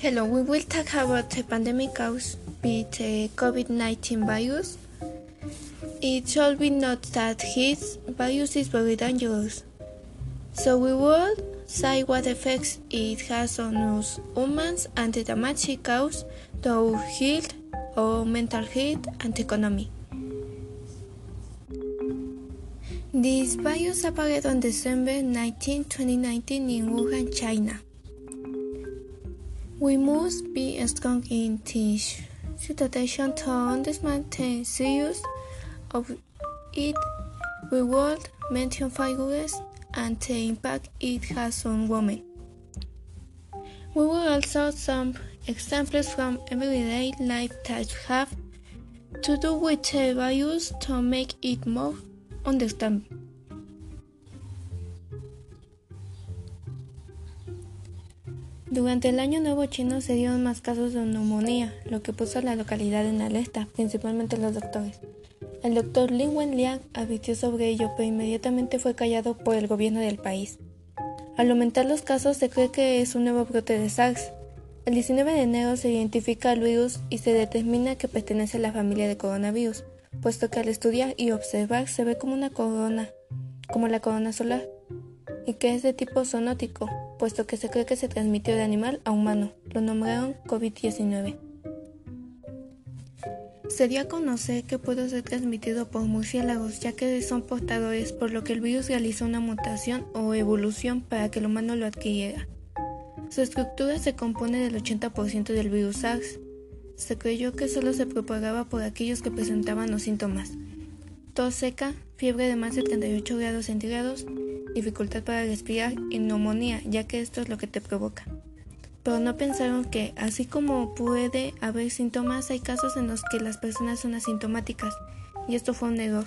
Hello, we will talk about the pandemic caused by the COVID-19 virus. It should be noted that this virus is very dangerous. So we will say what effects it has on us humans and the damage it causes to our health, our mental health and economy. This virus appeared on December 19, 2019 in Wuhan, China. We must be strong in this situation to understand the seriousness of it. We will mention figures and the impact it has on women. We will also some examples from everyday life that have to do with the values to make it more understandable. Durante el Año Nuevo chino se dieron más casos de neumonía, lo que puso a la localidad en alerta, principalmente los doctores. El doctor Lin Wenliang advirtió sobre ello, pero inmediatamente fue callado por el gobierno del país. Al aumentar los casos, se cree que es un nuevo brote de SARS. El 19 de enero se identifica el virus y se determina que pertenece a la familia de coronavirus, puesto que al estudiar y observar se ve como una corona, como la corona solar, y que es de tipo zoonótico, puesto que se cree que se transmitió de animal a humano. Lo nombraron COVID-19. Se dio a conocer que puede ser transmitido por murciélagos, ya que son portadores, por lo que el virus realizó una mutación o evolución para que el humano lo adquiriera. Su estructura se compone del 80% del virus SARS. Se creyó que solo se propagaba por aquellos que presentaban los síntomas. Tos seca, fiebre de más de 38 grados centígrados, dificultad para respirar y neumonía, ya que esto es lo que te provoca. Pero no pensaron que, así como puede haber síntomas, hay casos en los que las personas son asintomáticas, y esto fue un error.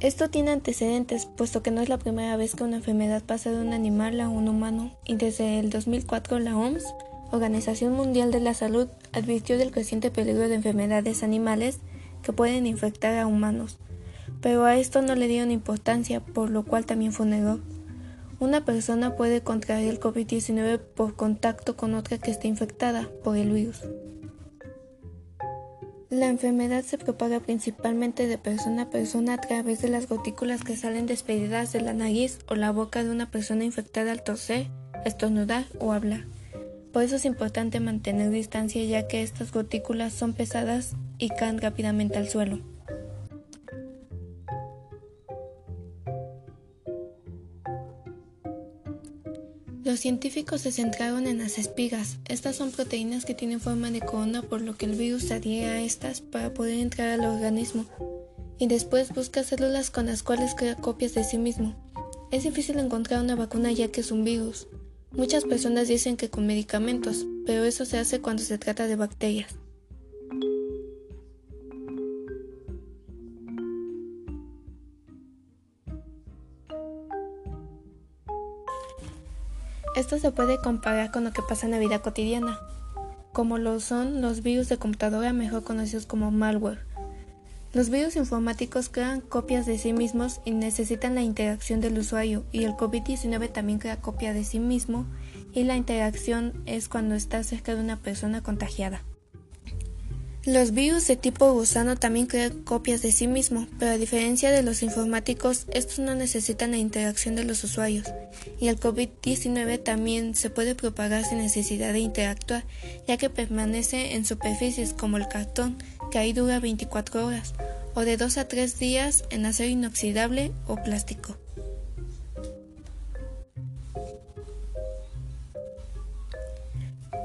Esto tiene antecedentes, puesto que no es la primera vez que una enfermedad pasa de un animal a un humano, y desde el 2004 la OMS, Organización Mundial de la Salud, advirtió del creciente peligro de enfermedades animales que pueden infectar a humanos pero a esto no le dieron importancia, por lo cual también fue un. Una persona puede contraer el COVID-19 por contacto con otra que esté infectada por el virus. La enfermedad se propaga principalmente de persona a persona a través de las gotículas que salen despedidas de la nariz o la boca de una persona infectada al toser, estornudar o hablar. Por eso es importante mantener distancia ya que estas gotículas son pesadas y caen rápidamente al suelo. Los científicos se centraron en las espigas. Estas son proteínas que tienen forma de corona por lo que el virus se adhiere a estas para poder entrar al organismo y después busca células con las cuales crea copias de sí mismo. Es difícil encontrar una vacuna ya que es un virus. Muchas personas dicen que con medicamentos, pero eso se hace cuando se trata de bacterias. Esto se puede comparar con lo que pasa en la vida cotidiana, como lo son los virus de computadora mejor conocidos como malware. Los virus informáticos crean copias de sí mismos y necesitan la interacción del usuario, y el COVID-19 también crea copia de sí mismo, y la interacción es cuando está cerca de una persona contagiada. Los virus de tipo gusano también crean copias de sí mismo, pero a diferencia de los informáticos, estos no necesitan la interacción de los usuarios, y el COVID-19 también se puede propagar sin necesidad de interactuar, ya que permanece en superficies como el cartón, que ahí dura 24 horas, o de 2 a 3 días en acero inoxidable o plástico.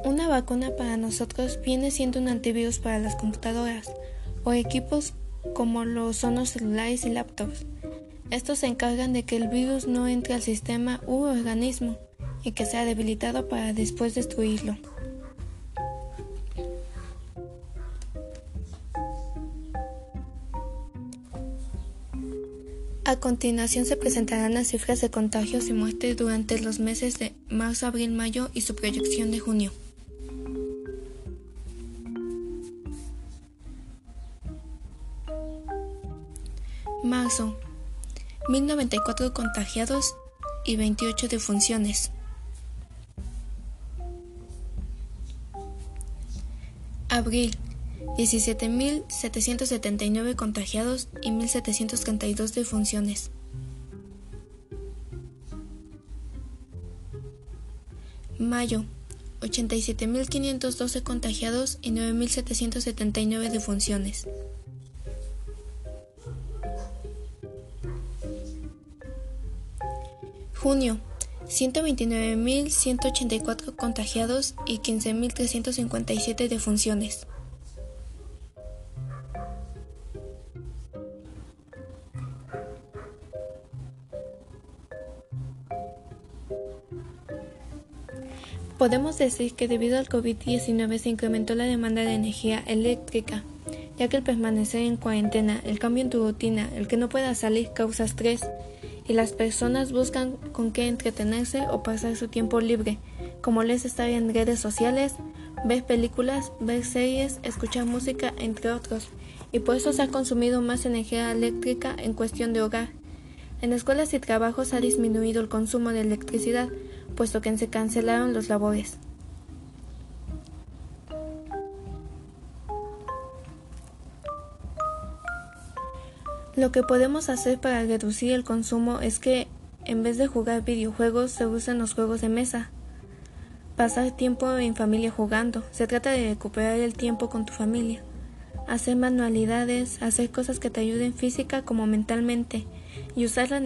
Una vacuna para nosotros viene siendo un antivirus para las computadoras o equipos como los sonos celulares y laptops. Estos se encargan de que el virus no entre al sistema u organismo y que sea debilitado para después destruirlo. A continuación se presentarán las cifras de contagios y muertes durante los meses de marzo, abril, mayo y su proyección de junio. Marzo. 1094 contagiados y 28 defunciones. Abril. 17.779 contagiados y 1.732 defunciones. Mayo. 87.512 contagiados y 9.779 defunciones. Junio. 129.184 contagiados y 15.357 defunciones. Podemos decir que debido al COVID-19 se incrementó la demanda de energía eléctrica, ya que el permanecer en cuarentena, el cambio en tu rutina, el que no puedas salir causa estrés y las personas buscan con qué entretenerse o pasar su tiempo libre, como les estar en redes sociales, ver películas, ver series, escuchar música, entre otros, y por eso se ha consumido más energía eléctrica en cuestión de hogar. En escuelas y trabajos ha disminuido el consumo de electricidad, puesto que se cancelaron los labores. Lo que podemos hacer para reducir el consumo es que en vez de jugar videojuegos se usan los juegos de mesa. Pasar tiempo en familia jugando. Se trata de recuperar el tiempo con tu familia. Hacer manualidades, hacer cosas que te ayuden física como mentalmente y usar la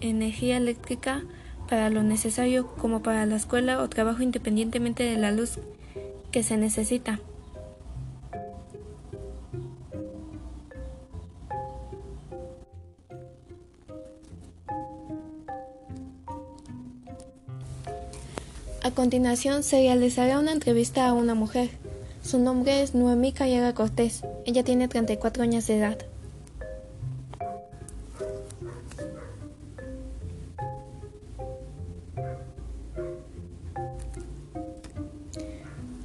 energía eléctrica para lo necesario como para la escuela o trabajo independientemente de la luz que se necesita. Continuación se realizará una entrevista a una mujer. Su nombre es Noemí Callega Cortés. Ella tiene 34 años de edad.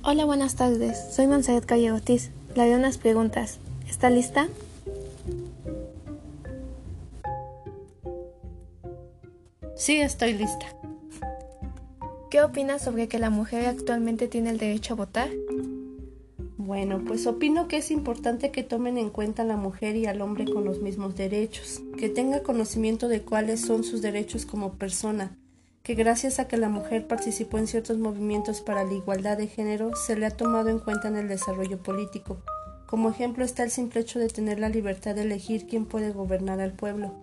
Hola, buenas tardes. Soy Monserrat Calle Ortiz. Le haré unas preguntas. ¿Está lista? Sí, estoy lista. ¿Qué opinas sobre que la mujer actualmente tiene el derecho a votar? Bueno, pues opino que es importante que tomen en cuenta a la mujer y al hombre con los mismos derechos, que tenga conocimiento de cuáles son sus derechos como persona, que gracias a que la mujer participó en ciertos movimientos para la igualdad de género, se le ha tomado en cuenta en el desarrollo político. Como ejemplo está el simple hecho de tener la libertad de elegir quién puede gobernar al pueblo.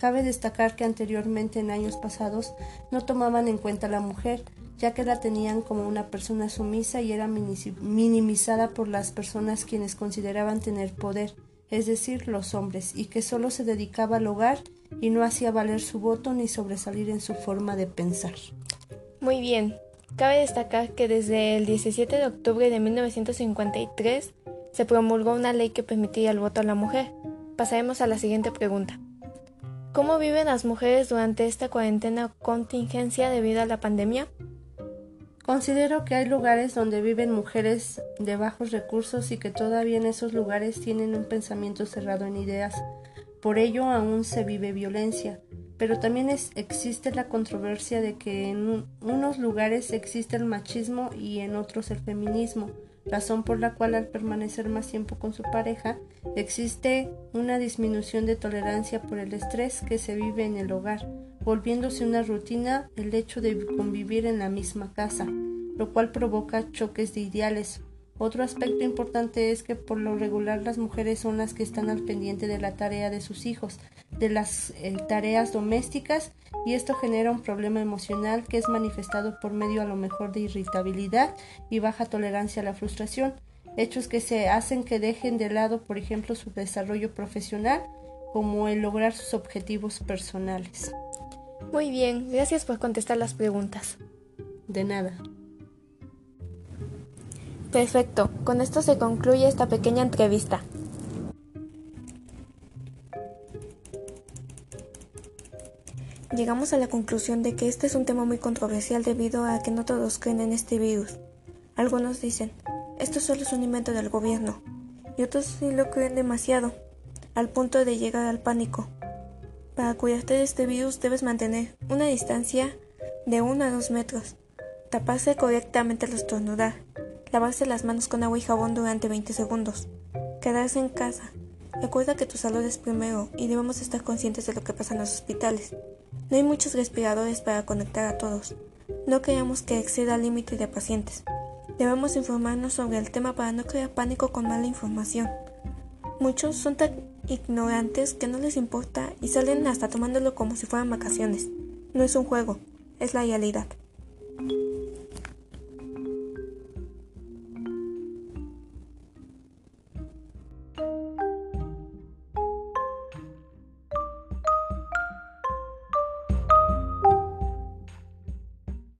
Cabe destacar que anteriormente en años pasados no tomaban en cuenta a la mujer, ya que la tenían como una persona sumisa y era minimizada por las personas quienes consideraban tener poder, es decir, los hombres, y que solo se dedicaba al hogar y no hacía valer su voto ni sobresalir en su forma de pensar. Muy bien. Cabe destacar que desde el 17 de octubre de 1953 se promulgó una ley que permitía el voto a la mujer. Pasaremos a la siguiente pregunta. ¿Cómo viven las mujeres durante esta cuarentena contingencia debido a la pandemia? Considero que hay lugares donde viven mujeres de bajos recursos y que todavía en esos lugares tienen un pensamiento cerrado en ideas. Por ello aún se vive violencia. Pero también existe la controversia de que en unos lugares existe el machismo y en otros el feminismo, razón por la cual al permanecer más tiempo con su pareja existe una disminución de tolerancia por el estrés que se vive en el hogar volviéndose una rutina el hecho de convivir en la misma casa, lo cual provoca choques de ideales. Otro aspecto importante es que por lo regular las mujeres son las que están al pendiente de la tarea de sus hijos, de las eh, tareas domésticas y esto genera un problema emocional que es manifestado por medio a lo mejor de irritabilidad y baja tolerancia a la frustración, hechos que se hacen que dejen de lado, por ejemplo, su desarrollo profesional como el lograr sus objetivos personales. Muy bien, gracias por contestar las preguntas. De nada. Perfecto, con esto se concluye esta pequeña entrevista. Llegamos a la conclusión de que este es un tema muy controversial debido a que no todos creen en este virus. Algunos dicen, esto solo es un invento del gobierno, y otros sí lo creen demasiado, al punto de llegar al pánico. Para cuidarte de este virus debes mantener una distancia de 1 a 2 metros, taparse correctamente al estornudar, lavarse las manos con agua y jabón durante 20 segundos, quedarse en casa. Recuerda que tu salud es primero y debemos estar conscientes de lo que pasa en los hospitales. No hay muchos respiradores para conectar a todos. No queremos que exceda el límite de pacientes. Debemos informarnos sobre el tema para no crear pánico con mala información. Muchos son tan ignorantes que no les importa y salen hasta tomándolo como si fueran vacaciones. No es un juego, es la realidad.